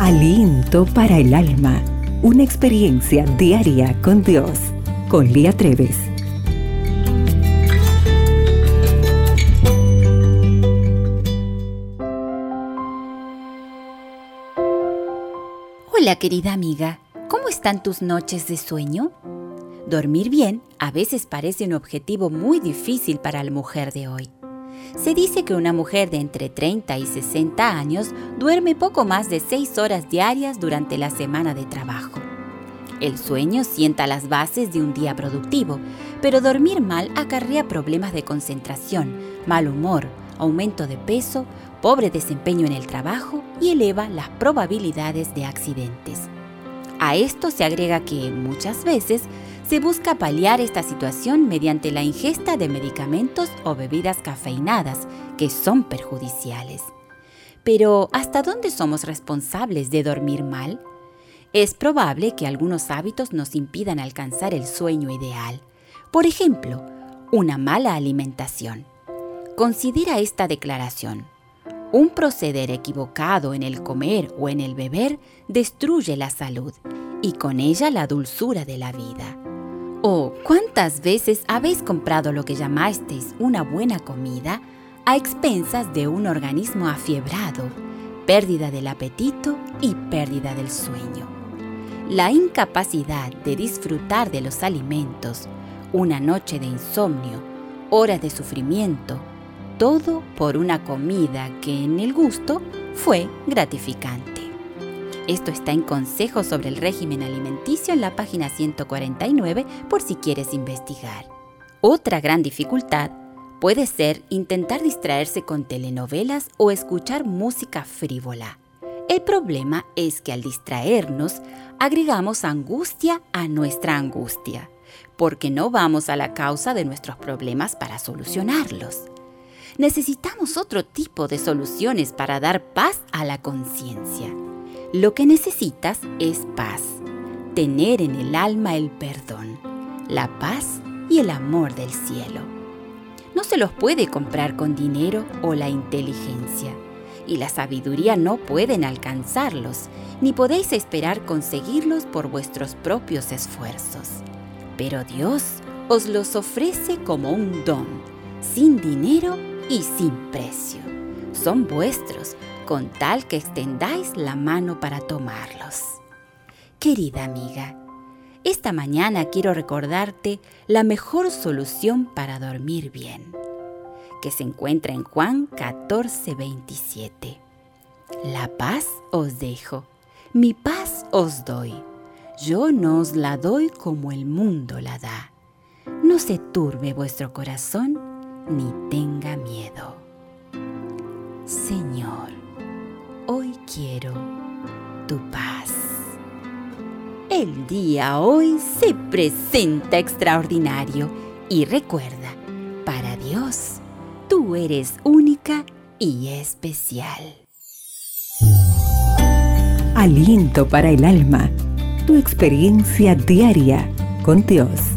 Aliento para el alma. Una experiencia diaria con Dios. Con Lía Treves. Hola querida amiga, ¿cómo están tus noches de sueño? Dormir bien a veces parece un objetivo muy difícil para la mujer de hoy. Se dice que una mujer de entre 30 y 60 años duerme poco más de 6 horas diarias durante la semana de trabajo. El sueño sienta las bases de un día productivo, pero dormir mal acarrea problemas de concentración, mal humor, aumento de peso, pobre desempeño en el trabajo y eleva las probabilidades de accidentes. A esto se agrega que muchas veces se busca paliar esta situación mediante la ingesta de medicamentos o bebidas cafeinadas que son perjudiciales. Pero, ¿hasta dónde somos responsables de dormir mal? Es probable que algunos hábitos nos impidan alcanzar el sueño ideal. Por ejemplo, una mala alimentación. Considera esta declaración. Un proceder equivocado en el comer o en el beber destruye la salud y con ella la dulzura de la vida. ¿O cuántas veces habéis comprado lo que llamasteis una buena comida a expensas de un organismo afiebrado, pérdida del apetito y pérdida del sueño? La incapacidad de disfrutar de los alimentos, una noche de insomnio, horas de sufrimiento, todo por una comida que en el gusto fue gratificante. Esto está en Consejos sobre el régimen alimenticio en la página 149 por si quieres investigar. Otra gran dificultad puede ser intentar distraerse con telenovelas o escuchar música frívola. El problema es que al distraernos agregamos angustia a nuestra angustia, porque no vamos a la causa de nuestros problemas para solucionarlos. Necesitamos otro tipo de soluciones para dar paz a la conciencia. Lo que necesitas es paz, tener en el alma el perdón, la paz y el amor del cielo. No se los puede comprar con dinero o la inteligencia, y la sabiduría no pueden alcanzarlos, ni podéis esperar conseguirlos por vuestros propios esfuerzos. Pero Dios os los ofrece como un don, sin dinero y sin precio. Son vuestros con tal que extendáis la mano para tomarlos. Querida amiga, esta mañana quiero recordarte la mejor solución para dormir bien, que se encuentra en Juan 14, 27. La paz os dejo, mi paz os doy. Yo no os la doy como el mundo la da. No se turbe vuestro corazón ni tenga miedo. Señor, hoy quiero tu paz. El día hoy se presenta extraordinario y recuerda, para Dios, tú eres única y especial. Aliento para el alma, tu experiencia diaria con Dios.